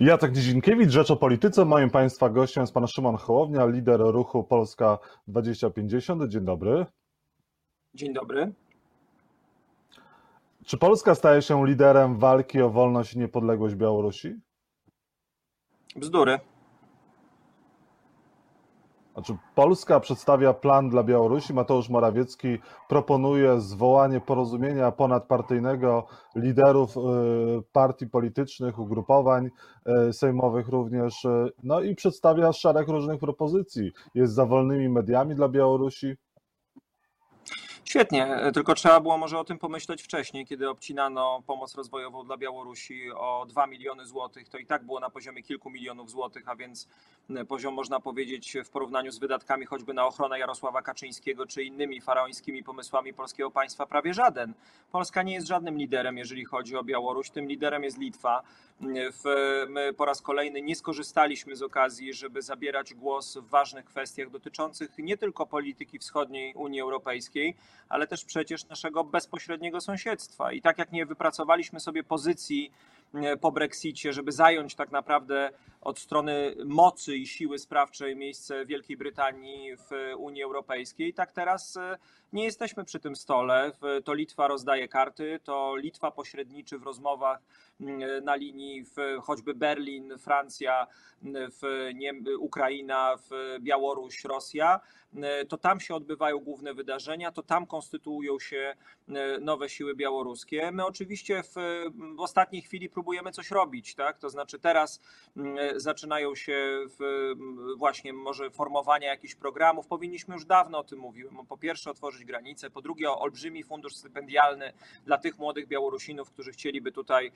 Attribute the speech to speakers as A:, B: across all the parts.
A: Jacek Dzienkiewicz, Rzecz o Polityce. Moim Państwa gościem jest Pan Szymon Hołownia, lider ruchu Polska 2050. Dzień dobry.
B: Dzień dobry.
A: Czy Polska staje się liderem walki o wolność i niepodległość Białorusi?
B: Bzdury.
A: Znaczy, Polska przedstawia plan dla Białorusi. Mateusz Morawiecki proponuje zwołanie porozumienia ponadpartyjnego liderów y, partii politycznych, ugrupowań y, sejmowych również, y, no i przedstawia szereg różnych propozycji. Jest za wolnymi mediami dla Białorusi.
B: Świetnie, tylko trzeba było może o tym pomyśleć wcześniej, kiedy obcinano pomoc rozwojową dla Białorusi o 2 miliony złotych. To i tak było na poziomie kilku milionów złotych, a więc poziom można powiedzieć w porównaniu z wydatkami choćby na ochronę Jarosława Kaczyńskiego czy innymi faraońskimi pomysłami polskiego państwa prawie żaden. Polska nie jest żadnym liderem, jeżeli chodzi o Białoruś. Tym liderem jest Litwa. My po raz kolejny nie skorzystaliśmy z okazji, żeby zabierać głos w ważnych kwestiach dotyczących nie tylko polityki wschodniej Unii Europejskiej, ale też przecież naszego bezpośredniego sąsiedztwa. I tak jak nie wypracowaliśmy sobie pozycji e, po Brexicie, żeby zająć tak naprawdę od strony mocy i siły sprawczej miejsce Wielkiej Brytanii w Unii Europejskiej, tak teraz e, nie jesteśmy przy tym stole. To Litwa rozdaje karty, to Litwa pośredniczy w rozmowach na linii w choćby Berlin, Francja, w Ukraina, w Białoruś, Rosja. To tam się odbywają główne wydarzenia, to tam konstytuują się nowe siły białoruskie. My oczywiście w, w ostatniej chwili próbujemy coś robić, tak? To znaczy teraz zaczynają się właśnie może formowania jakichś programów. Powinniśmy już dawno o tym mówiłem. Po pierwsze otworzyć granice, po drugie olbrzymi fundusz stypendialny dla tych młodych Białorusinów, którzy chcieliby tutaj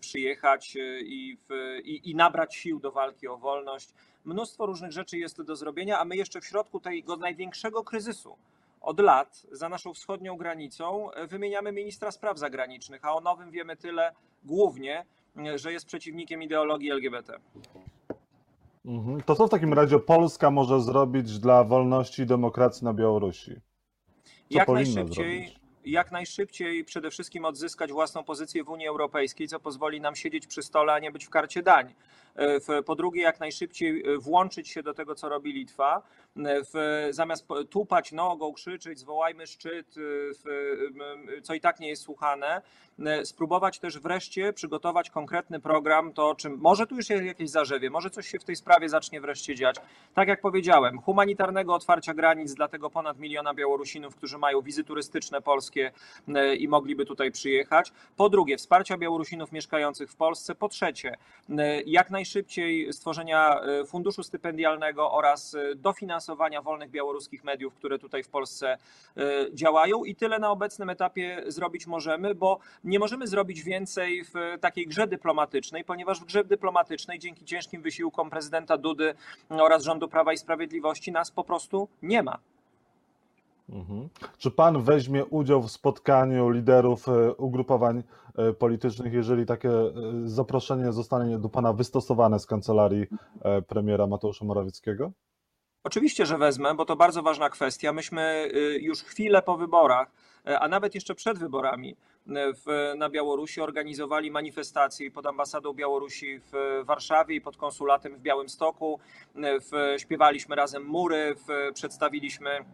B: przyjechać y, i, w, i, i nabrać sił do walki o wolność. Mnóstwo różnych rzeczy jest do zrobienia, a my jeszcze w środku tego największego kryzysu od lat za naszą wschodnią granicą e, wymieniamy ministra spraw zagranicznych, a o nowym wiemy tyle głównie, że jest przeciwnikiem ideologii LGBT.
A: Mhm. To co w takim razie Polska może zrobić dla wolności i demokracji na Białorusi?
B: Co jak najszybciej, zrobić? jak najszybciej przede wszystkim odzyskać własną pozycję w Unii Europejskiej, co pozwoli nam siedzieć przy stole, a nie być w karcie dań. E, po drugie, jak najszybciej e, włączyć się do tego, co robi Litwa, w, zamiast tupać nogą, krzyczeć, zwołajmy szczyt, w, co i tak nie jest słuchane, spróbować też wreszcie przygotować konkretny program, to czym może tu już jest jakieś zarzewie, może coś się w tej sprawie zacznie wreszcie dziać. Tak jak powiedziałem, humanitarnego otwarcia granic dla tego ponad miliona Białorusinów, którzy mają wizy turystyczne polskie i mogliby tutaj przyjechać. Po drugie, wsparcia Białorusinów mieszkających w Polsce. Po trzecie, jak najszybciej stworzenia funduszu stypendialnego oraz dofinansowania finansowania wolnych białoruskich mediów, które tutaj w Polsce e, działają i tyle na obecnym etapie zrobić możemy, bo nie możemy zrobić więcej w takiej grze dyplomatycznej, ponieważ w grze dyplomatycznej dzięki ciężkim wysiłkom prezydenta Dudy oraz rządu Prawa i Sprawiedliwości nas po prostu nie ma.
A: Mhm. Czy pan weźmie udział w spotkaniu liderów e, ugrupowań e, politycznych, jeżeli takie zaproszenie zostanie do pana wystosowane z kancelarii premiera Mateusza Morawieckiego?
B: Oczywiście, że wezmę, bo to bardzo ważna kwestia. Myśmy y, już chwilę po wyborach, y, a nawet jeszcze przed wyborami y, w, na Białorusi organizowali manifestacje pod ambasadą Białorusi w Warszawie i pod konsulatem w Białymstoku. W, śpiewaliśmy razem mury, w, przedstawiliśmy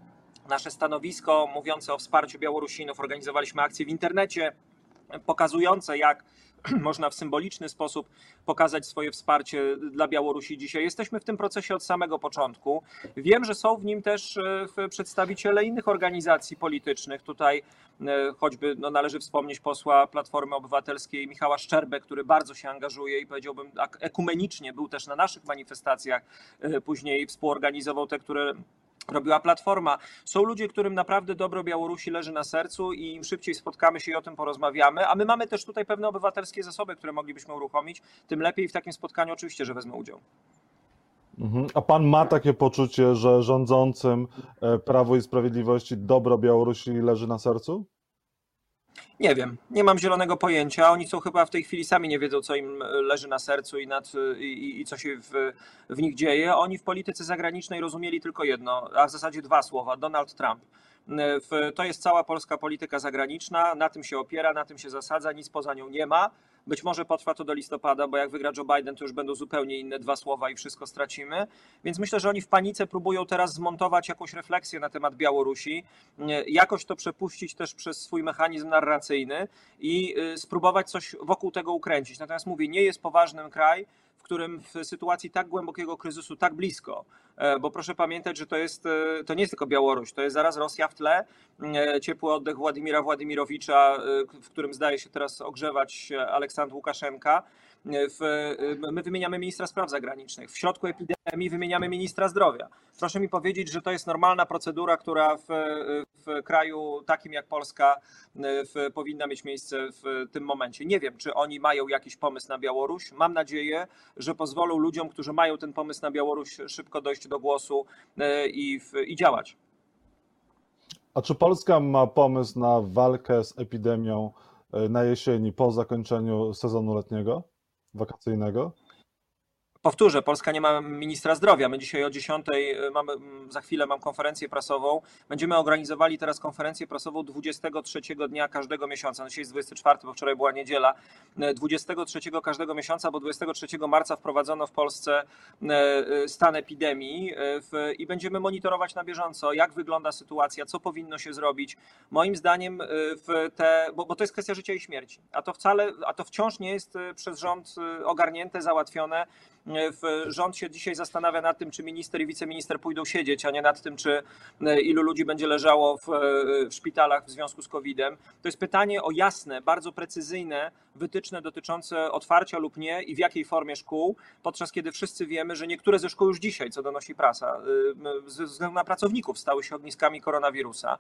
B: nasze stanowisko mówiące o wsparciu Białorusinów, organizowaliśmy akcje w internecie pokazujące, jak można w symboliczny sposób pokazać swoje wsparcie dla Białorusi dzisiaj. Jesteśmy w tym procesie od samego początku. Wiem, że są w nim też e, przedstawiciele innych organizacji politycznych. Tutaj e, choćby no, należy wspomnieć posła Platformy Obywatelskiej Michała Szczerbę, który bardzo się angażuje i powiedziałbym ekumenicznie był też na naszych manifestacjach. E, później współorganizował te, które robiła Platforma. Są ludzie, którym naprawdę dobro Białorusi leży na sercu i im szybciej spotkamy się i o tym porozmawiamy, a my mamy też tutaj pewne obywatelskie zasoby, które moglibyśmy uruchomić, tym lepiej w takim spotkaniu oczywiście, że wezmę udział.
A: Mhm. A pan ma takie poczucie, że rządzącym e, Prawo i Sprawiedliwości dobro Białorusi leży na sercu?
B: Nie wiem, nie mam zielonego pojęcia. Oni są chyba w tej chwili sami nie wiedzą, co im leży na sercu i, nad, i, i co się w, w nich dzieje. Oni w polityce zagranicznej rozumieli tylko jedno, a w zasadzie dwa słowa: Donald Trump. To jest cała polska polityka zagraniczna, na tym się opiera, na tym się zasadza, nic poza nią nie ma. Być może potrwa to do listopada, bo jak wygra Joe Biden, to już będą zupełnie inne dwa słowa i wszystko stracimy. Więc myślę, że oni w panice próbują teraz zmontować jakąś refleksję na temat Białorusi, jakoś to przepuścić też przez swój mechanizm narracyjny i y, spróbować coś wokół tego ukręcić. Natomiast mówię, nie jest poważnym kraj, którym w sytuacji tak głębokiego kryzysu, tak blisko, e, bo proszę pamiętać, że to, jest, e, to nie jest tylko Białoruś, to jest zaraz Rosja w tle, e, ciepły oddech Władimira Władimirowicza, w którym zdaje się teraz ogrzewać Aleksandr Łukaszenka. W, my wymieniamy ministra spraw zagranicznych. W środku epidemii wymieniamy ministra zdrowia. Proszę mi powiedzieć, że to jest normalna procedura, która w, w kraju takim jak Polska w, powinna mieć miejsce w tym momencie. Nie wiem, czy oni mają jakiś pomysł na Białoruś. Mam nadzieję, że pozwolą ludziom, którzy mają ten pomysł na Białoruś, szybko dojść do głosu e, i, i działać.
A: A czy Polska ma pomysł na walkę z epidemią na jesieni po zakończeniu sezonu letniego? Wakacyjnego?
B: Powtórzę, Polska nie ma ministra zdrowia. My dzisiaj o 10 y, mamy, mm, za chwilę mam konferencję prasową. Będziemy organizowali teraz konferencję prasową 23 dnia każdego miesiąca. Dzisiaj jest 24, bo wczoraj była niedziela. 23 y, każdego miesiąca, bo 23 marca wprowadzono w Polsce y, stan epidemii i będziemy monitorować na bieżąco, jak wygląda sytuacja, co powinno się zrobić. Moim zdaniem w te, bo, bo to jest kwestia życia i śmierci, a to wcale, a to wciąż nie jest przez rząd ogarnięte, załatwione rząd się dzisiaj zastanawia nad tym, czy minister i wiceminister pójdą siedzieć, a nie nad tym, czy e, ilu ludzi będzie leżało w, e, w szpitalach w związku z COVID-em. To jest pytanie o jasne, bardzo precyzyjne wytyczne dotyczące otwarcia lub nie i w jakiej formie szkół, podczas kiedy wszyscy wiemy, że niektóre ze szkół już dzisiaj, co donosi prasa, e, ze względu na pracowników stały się ogniskami koronawirusa,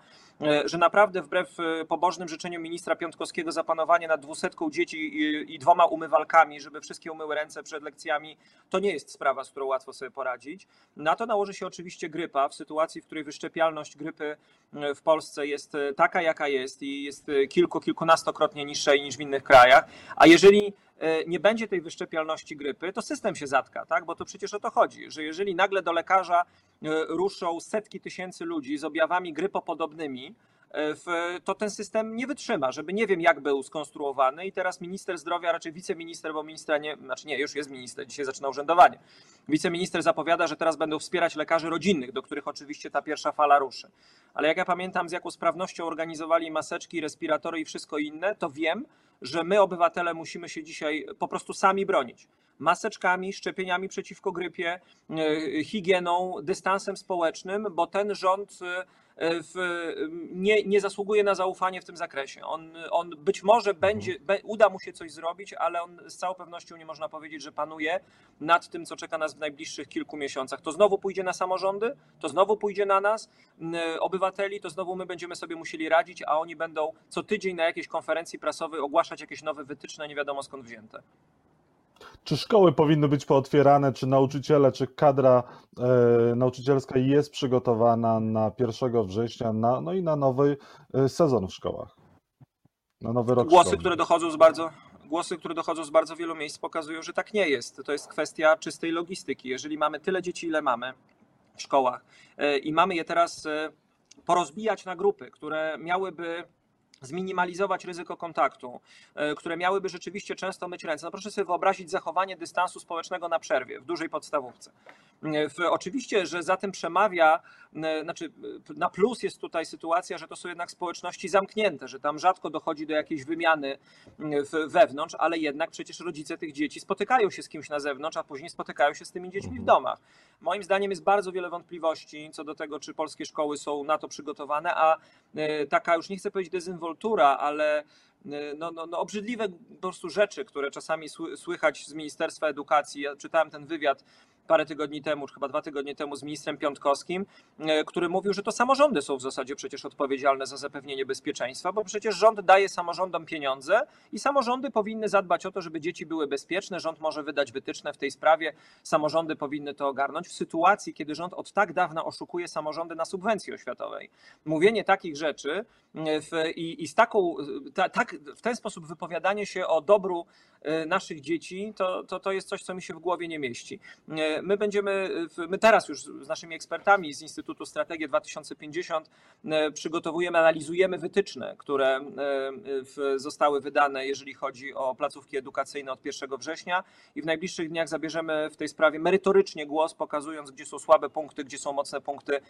B: że naprawdę wbrew pobożnym życzeniom ministra Piątkowskiego zapanowanie nad dwusetką dzieci i, i dwoma umywalkami, żeby wszystkie umyły ręce przed lekcjami, to nie jest sprawa, z którą łatwo sobie poradzić. Na to nałoży się oczywiście grypa w sytuacji, w której wyszczepialność grypy e, w Polsce jest e, taka, jaka jest i jest e, kilku, kilkunastokrotnie niższa niż w innych krajach. A jeżeli nie będzie tej wyszczepialności grypy, to system się zatka, tak? bo to przecież o to chodzi, że jeżeli nagle do lekarza ruszą setki tysięcy ludzi z objawami grypopodobnymi, to ten system nie wytrzyma, żeby nie wiem jak był skonstruowany i teraz minister zdrowia, raczej wiceminister, bo ministra nie, znaczy nie, już jest minister, dzisiaj zaczyna urzędowanie. Wiceminister zapowiada, że teraz będą wspierać lekarzy rodzinnych, do których oczywiście ta pierwsza fala ruszy. Ale jak ja pamiętam, z jaką sprawnością organizowali maseczki, respiratory i wszystko inne, to wiem, że my obywatele musimy się dzisiaj po prostu sami bronić maseczkami, szczepieniami przeciwko grypie, e, higieną, dystansem społecznym, bo ten rząd e, w, nie, nie zasługuje na zaufanie w tym zakresie. On, on być może będzie, be, uda mu się coś zrobić, ale on z całą pewnością nie można powiedzieć, że panuje nad tym, co czeka nas w najbliższych kilku miesiącach. To znowu pójdzie na samorządy, to znowu pójdzie na nas, obywateli, to znowu my będziemy sobie musieli radzić, a oni będą co tydzień na jakiejś konferencji prasowej ogłaszać jakieś nowe wytyczne, nie wiadomo skąd wzięte.
A: Czy szkoły powinny być pootwierane, czy nauczyciele, czy kadra e, nauczycielska jest przygotowana na 1 września na, no i na nowy e, sezon w szkołach?
B: Na nowy rok Głosy, które dochodzą z bardzo, głosy, które dochodzą z bardzo wielu miejsc, pokazują, że tak nie jest. To jest kwestia czystej logistyki. Jeżeli mamy tyle dzieci, ile mamy w szkołach e, i mamy je teraz e, porozbijać na grupy, które miałyby zminimalizować ryzyko kontaktu, e, które miałyby rzeczywiście często myć ręce. No proszę sobie wyobrazić zachowanie dystansu społecznego na przerwie w dużej podstawówce. E, w, oczywiście, że za tym przemawia, e, znaczy na plus jest tutaj sytuacja, że to są jednak społeczności zamknięte, że tam rzadko dochodzi do jakiejś wymiany w, wewnątrz, ale jednak przecież rodzice tych dzieci spotykają się z kimś na zewnątrz, a później spotykają się z tymi dziećmi w mhm. domach. Moim zdaniem jest bardzo wiele wątpliwości co do tego, czy polskie szkoły są na to przygotowane, a taka już nie chcę powiedzieć dezynwoltura, ale no, no, no, obrzydliwe po prostu rzeczy, które czasami słychać z Ministerstwa Edukacji. Ja czytałem ten wywiad parę tygodni temu, chyba dwa tygodnie temu z ministrem Piątkowskim, e, który mówił, że to samorządy są w zasadzie przecież odpowiedzialne za zapewnienie bezpieczeństwa, bo przecież rząd daje samorządom pieniądze i samorządy powinny zadbać o to, żeby dzieci były bezpieczne. Rząd może wydać wytyczne w tej sprawie, samorządy powinny to ogarnąć w sytuacji, kiedy rząd od tak dawna oszukuje samorządy na subwencji oświatowej. Mówienie takich rzeczy e, w, i, i, z taką, ta, tak, w ten sposób wypowiadanie się o dobru e, naszych dzieci, to, to, to jest coś, co mi się w głowie nie mieści My będziemy, my teraz już z naszymi ekspertami z Instytutu Strategii 2050 przygotowujemy, analizujemy wytyczne, które zostały wydane, jeżeli chodzi o placówki edukacyjne od 1 września i w najbliższych dniach zabierzemy w tej sprawie merytorycznie głos, pokazując, gdzie są słabe punkty, gdzie są mocne punkty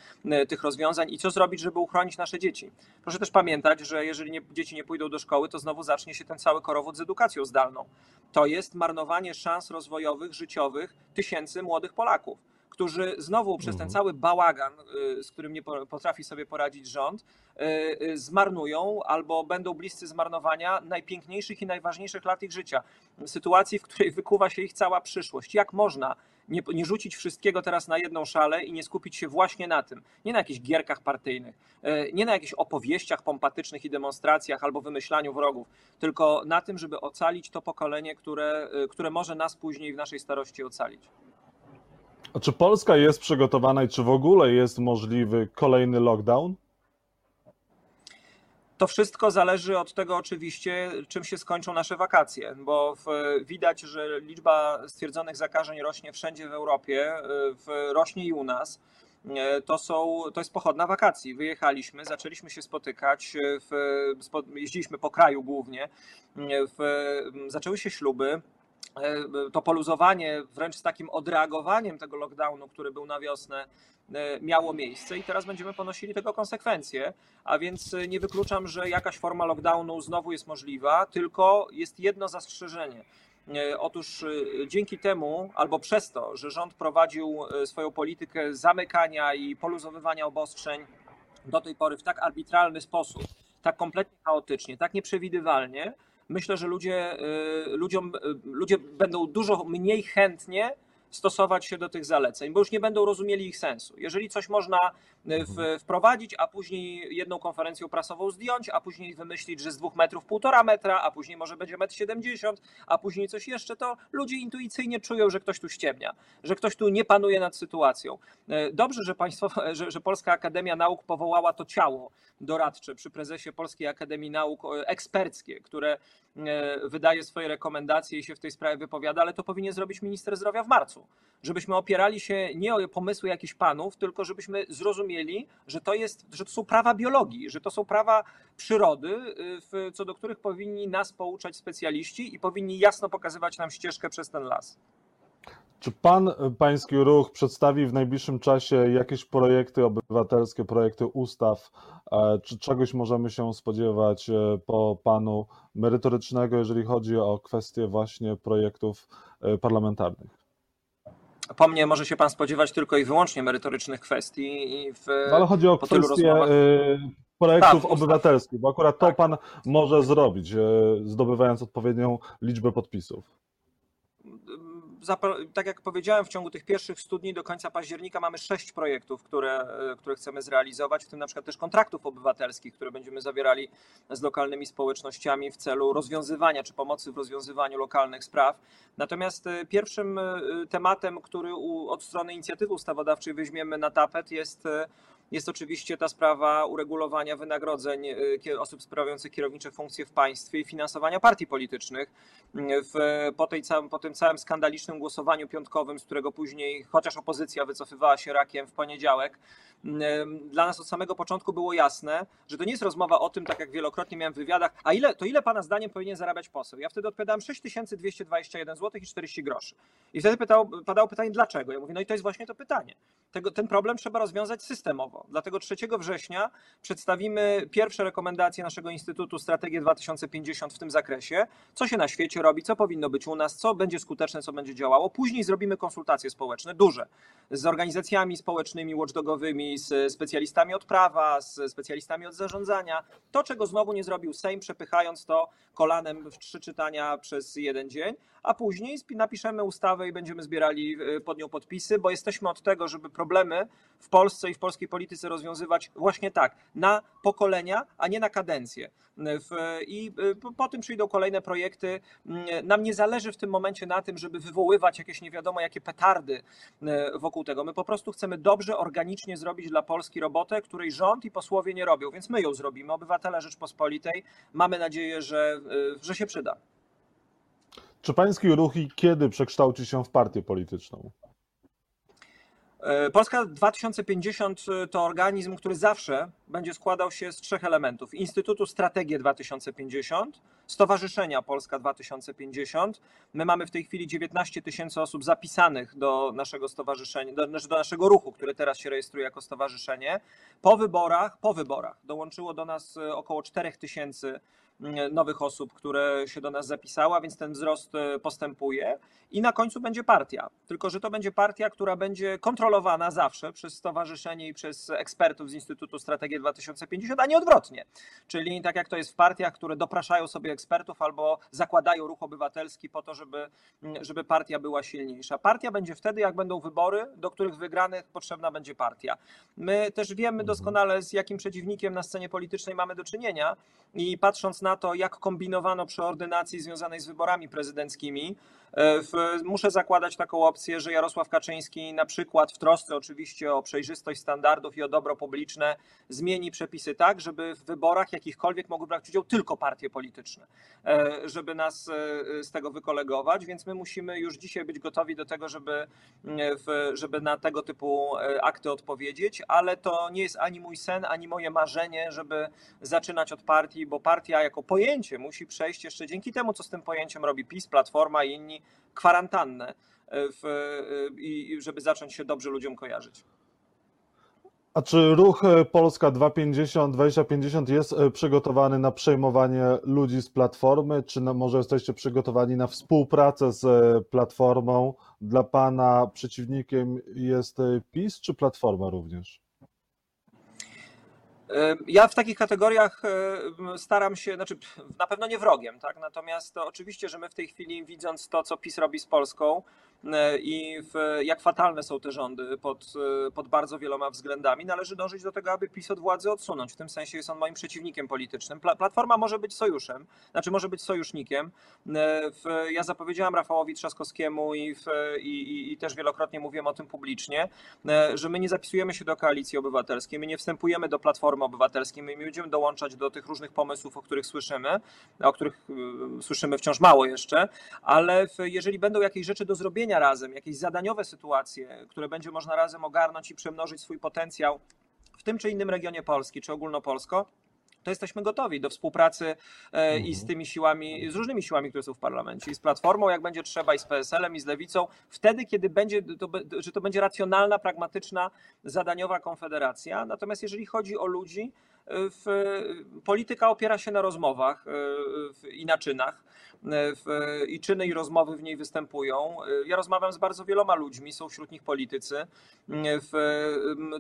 B: tych rozwiązań i co zrobić, żeby uchronić nasze dzieci. Proszę też pamiętać, że jeżeli nie, dzieci nie pójdą do szkoły, to znowu zacznie się ten cały korowód z edukacją zdalną. To jest marnowanie szans rozwojowych, życiowych tysięcy młodych Polaków którzy znowu przez ten mhm. cały bałagan, y, z którym nie potrafi sobie poradzić rząd, y, y, zmarnują albo będą bliscy zmarnowania najpiękniejszych i najważniejszych lat ich życia. Sytuacji, w której wykuwa się ich cała przyszłość. Jak można nie, nie rzucić wszystkiego teraz na jedną szalę i nie skupić się właśnie na tym? Nie na jakichś gierkach partyjnych, nie na jakichś opowieściach pompatycznych i demonstracjach albo wymyślaniu wrogów, tylko na tym, żeby ocalić to pokolenie, które, które może nas później w naszej starości ocalić.
A: A czy Polska jest przygotowana i czy w ogóle jest możliwy kolejny lockdown?
B: To wszystko zależy od tego oczywiście, czym się skończą nasze wakacje, bo w, widać, że liczba stwierdzonych zakażeń rośnie wszędzie w Europie, w, rośnie i u nas. To, są, to jest pochodna wakacji. Wyjechaliśmy, zaczęliśmy się spotykać, w, jeździliśmy po kraju głównie, zaczęły się śluby, to poluzowanie wręcz z takim odreagowaniem tego lockdownu, który był na wiosnę, e, miało miejsce i teraz będziemy ponosili tego konsekwencje, a więc e, nie wykluczam, że jakaś forma lockdownu znowu jest możliwa, tylko jest jedno zastrzeżenie. Otóż dzięki temu, albo przez to, że rząd prowadził swoją politykę zamykania i poluzowywania obostrzeń do tej pory w tak arbitralny sposób, tak kompletnie chaotycznie, tak nieprzewidywalnie, myślę, że ludzie, y, ludziom, y, ludzie będą dużo mniej chętnie stosować się do tych zaleceń, bo już nie będą rozumieli ich sensu. Jeżeli coś można y, w, mhm. wprowadzić, a później jedną konferencją prasową zdjąć, a później wymyślić, że z dwóch metrów półtora metra, a później może będzie metr siedemdziesiąt, a później coś jeszcze, to ludzie intuicyjnie czują, że ktoś tu ściemnia, że ktoś tu nie panuje nad sytuacją. Dobrze, że, państwo, że, że Polska Akademia Nauk powołała to ciało doradcze przy prezesie Polskiej Akademii Nauk eksperckie, które E, wydaje swoje rekomendacje i się w tej sprawie wypowiada, ale to powinien zrobić minister zdrowia w marcu. Żebyśmy opierali się nie o pomysły jakichś panów, tylko żebyśmy zrozumieli, że to, jest, że to są prawa biologii, że to są prawa przyrody, y, co do których powinni nas pouczać specjaliści i powinni jasno pokazywać nam ścieżkę przez ten las.
A: Czy pan, pański ruch przedstawi w najbliższym czasie jakieś projekty obywatelskie, projekty ustaw? E, czy czegoś możemy się spodziewać e, po panu merytorycznego, jeżeli chodzi o kwestie właśnie projektów e, parlamentarnych?
B: Po mnie może się pan spodziewać tylko i wyłącznie merytorycznych kwestii. W,
A: no ale chodzi o kwestie projektów tak, obywatelskich, bo akurat to tak. pan może zrobić, zdobywając odpowiednią liczbę podpisów
B: tak jak powiedziałem, w ciągu tych pierwszych studni do końca października mamy sześć projektów, które, e, które chcemy zrealizować, w tym na przykład też kontraktów obywatelskich, które będziemy zawierali z lokalnymi społecznościami w celu rozwiązywania czy pomocy w rozwiązywaniu lokalnych spraw. Natomiast e, pierwszym e, tematem, który od strony inicjatywy ustawodawczej weźmiemy na tapet jest jest oczywiście ta sprawa uregulowania wynagrodzeń y, osób sprawujących kierownicze funkcje w państwie i finansowania partii politycznych. W, po, tej po tym całym skandalicznym głosowaniu piątkowym, z którego później chociaż opozycja wycofywała się rakiem w poniedziałek, dla nas od samego początku było jasne, że to nie jest rozmowa o tym, tak jak wielokrotnie miałem w wywiadach, a ile, to ile pana zdaniem powinien zarabiać poseł? Ja wtedy odpowiadałem 6221 zł i 40 groszy. I wtedy pytał, padało pytanie, dlaczego? Ja mówię, no i to jest właśnie to pytanie. Tego, ten problem trzeba rozwiązać systemowo. Dlatego 3 września przedstawimy pierwsze rekomendacje naszego Instytutu Strategię 2050 w tym zakresie, co się na świecie robi, co powinno być u nas, co będzie skuteczne, co będzie działało. Później zrobimy konsultacje społeczne, duże, z organizacjami społecznymi, watchdogowymi, z specjalistami od prawa, z specjalistami od zarządzania. To, czego znowu nie zrobił Sejm, przepychając to kolanem w trzy czytania przez jeden dzień, a później napiszemy ustawę i będziemy zbierali e, pod nią podpisy, bo jesteśmy od tego, żeby problemy w Polsce i w polskiej polityce rozwiązywać właśnie tak, na pokolenia, a nie na kadencję. I e, po tym przyjdą kolejne projekty. Mm, nam nie zależy w tym momencie na tym, żeby wywoływać jakieś nie wiadomo jakie petardy e, wokół tego. My po prostu chcemy dobrze, organicznie zrobić dla Polski robotę, której rząd i posłowie nie robią, więc my ją zrobimy. Obywatele Rzeczpospolitej. Mamy nadzieję, że, że się przyda.
A: Czy pański ruch i kiedy przekształci się w partię polityczną?
B: E, Polska 2050 to organizm, który zawsze będzie składał się z trzech elementów: Instytutu Strategię 2050, Stowarzyszenia Polska 2050. My mamy w tej chwili 19 tysięcy osób zapisanych do naszego stowarzyszenia, do, do naszego ruchu, który teraz się rejestruje jako stowarzyszenie. Po wyborach, po wyborach dołączyło do nas około 4 tysięcy nowych osób, które się do nas zapisała, więc ten wzrost e, postępuje. I na końcu będzie partia. Tylko, że to będzie partia, która będzie kontrolowana zawsze przez stowarzyszenie i przez ekspertów z Instytutu Strategii 2050, a nie odwrotnie. Czyli tak jak to jest w partiach, które dopraszają sobie ekspertów albo zakładają ruch obywatelski po to, żeby, żeby partia była silniejsza. Partia będzie wtedy, jak będą wybory, do których wygranych potrzebna będzie partia. My też wiemy mhm. doskonale, z jakim przeciwnikiem na scenie politycznej mamy do czynienia i patrząc na to, jak kombinowano przy ordynacji związanej z wyborami prezydenckimi, E, muszę zakładać taką opcję, że Jarosław Kaczyński na przykład w trosce oczywiście o przejrzystość standardów i o dobro publiczne zmieni przepisy tak, żeby w wyborach jakichkolwiek mogły brać udział tylko partie polityczne, e, żeby nas e, z tego wykolegować, więc my musimy już dzisiaj być gotowi do tego, żeby, żeby na tego typu akty odpowiedzieć, ale to nie jest ani mój sen, ani moje marzenie, żeby zaczynać od partii, bo partia jako pojęcie musi przejść jeszcze dzięki temu, co z tym pojęciem robi PiS, Platforma i inni, kwarantannę, e, w, e, i żeby zacząć się dobrze ludziom kojarzyć.
A: A czy ruch e, Polska 250, 2050 jest przygotowany na przejmowanie ludzi z platformy, czy na, może jesteście przygotowani na współpracę z platformą? Dla pana przeciwnikiem jest PiS czy platforma również?
B: Ja w takich kategoriach staram się, znaczy na pewno nie wrogiem, tak? Natomiast to oczywiście, że my w tej chwili widząc to, co PiS robi z Polską, E, i w, jak fatalne są te rządy pod, e, pod bardzo wieloma względami. Należy dążyć do tego, aby PiS od władzy odsunąć. W tym sensie jest on moim przeciwnikiem politycznym. Platforma może być sojuszem, znaczy może być sojusznikiem. E, w, ja zapowiedziałem Rafałowi Trzaskowskiemu i, w, i, i też wielokrotnie mówiłem o tym publicznie, że my nie zapisujemy się do koalicji obywatelskiej, my nie wstępujemy do Platformy Obywatelskiej, my nie będziemy dołączać do tych różnych pomysłów, o których słyszymy, o których słyszymy wciąż mało jeszcze, ale jeżeli będą jakieś rzeczy do zrobienia, razem, jakieś zadaniowe sytuacje, które będzie można razem ogarnąć i przemnożyć swój potencjał w tym czy innym regionie Polski, czy ogólnopolsko, to jesteśmy gotowi do współpracy e, i z mhm. tymi siłami, z różnymi siłami, które są w parlamencie, i z Platformą, jak będzie trzeba, i z PSL-em, i z Lewicą, wtedy, kiedy będzie, to, że to będzie racjonalna, pragmatyczna, zadaniowa konfederacja. Natomiast jeżeli chodzi o ludzi, w, polityka opiera się na rozmowach e, i na czynach. E, I czyny i rozmowy w niej występują. E, ja rozmawiam z bardzo wieloma ludźmi, są wśród nich politycy.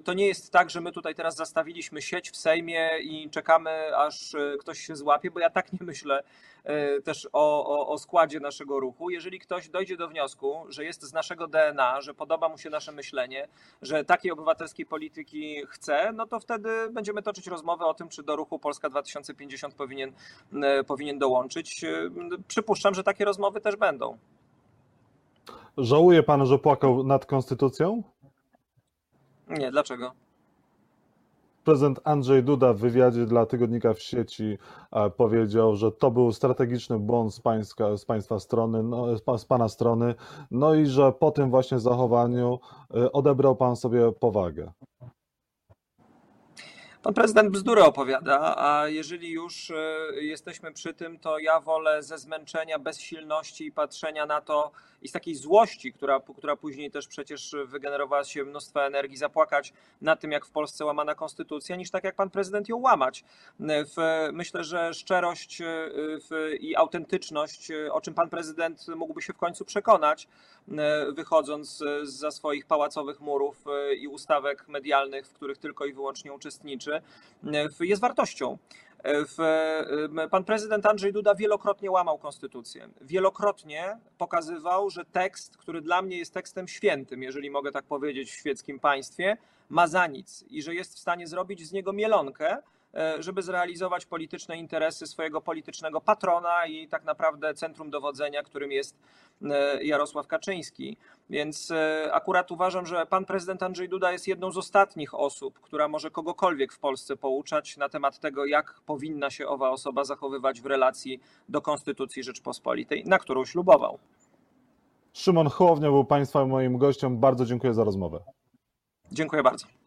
B: To nie jest tak, że my tutaj teraz zastawiliśmy sieć w Sejmie i czekamy, aż ktoś się złapie, bo ja tak nie myślę też o, o, o składzie naszego ruchu. Jeżeli ktoś dojdzie do wniosku, że jest z naszego DNA, że podoba mu się nasze myślenie, że takiej obywatelskiej polityki chce, no to wtedy będziemy toczyć rozmowę o tym, czy do ruchu Polska 2050 powinien, e, powinien dołączyć. E, przypuszczam, że takie rozmowy też będą.
A: Żałuje pan, że płakał nad konstytucją?
B: Nie, dlaczego?
A: Prezydent Andrzej Duda w wywiadzie dla tygodnika w sieci e, powiedział, że to był strategiczny błąd z, pańska, z państwa strony, no, z pana strony, no i że po tym właśnie zachowaniu e, odebrał pan sobie powagę.
B: Pan prezydent bzdury opowiada, a jeżeli już e, jesteśmy przy tym, to ja wolę ze zmęczenia, bezsilności i patrzenia na to i z takiej złości, która, która później też przecież wygenerowała się mnóstwo energii, zapłakać na tym, jak w Polsce łamana konstytucja, niż tak jak pan prezydent ją łamać. W, myślę, że szczerość e, w, i autentyczność, e, o czym pan prezydent mógłby się w końcu przekonać, wychodząc za swoich pałacowych murów i ustawek medialnych, w których tylko i wyłącznie uczestniczy, rzeczy jest wartością. W, pan prezydent Andrzej Duda wielokrotnie łamał konstytucję. Wielokrotnie pokazywał, że tekst, który dla mnie jest tekstem świętym, jeżeli mogę tak powiedzieć w świeckim państwie, ma za nic i że jest w stanie zrobić z niego mielonkę, E, żeby zrealizować polityczne interesy swojego politycznego patrona i tak naprawdę centrum dowodzenia, którym jest e, Jarosław Kaczyński. Więc e, akurat uważam, że pan prezydent Andrzej Duda jest jedną z ostatnich osób, która może kogokolwiek w Polsce pouczać na temat tego, jak powinna się owa osoba zachowywać w relacji do Konstytucji Rzeczpospolitej, na którą ślubował.
A: Szymon Hołownia był Państwa moim gościem. Bardzo dziękuję za rozmowę.
B: Dziękuję bardzo.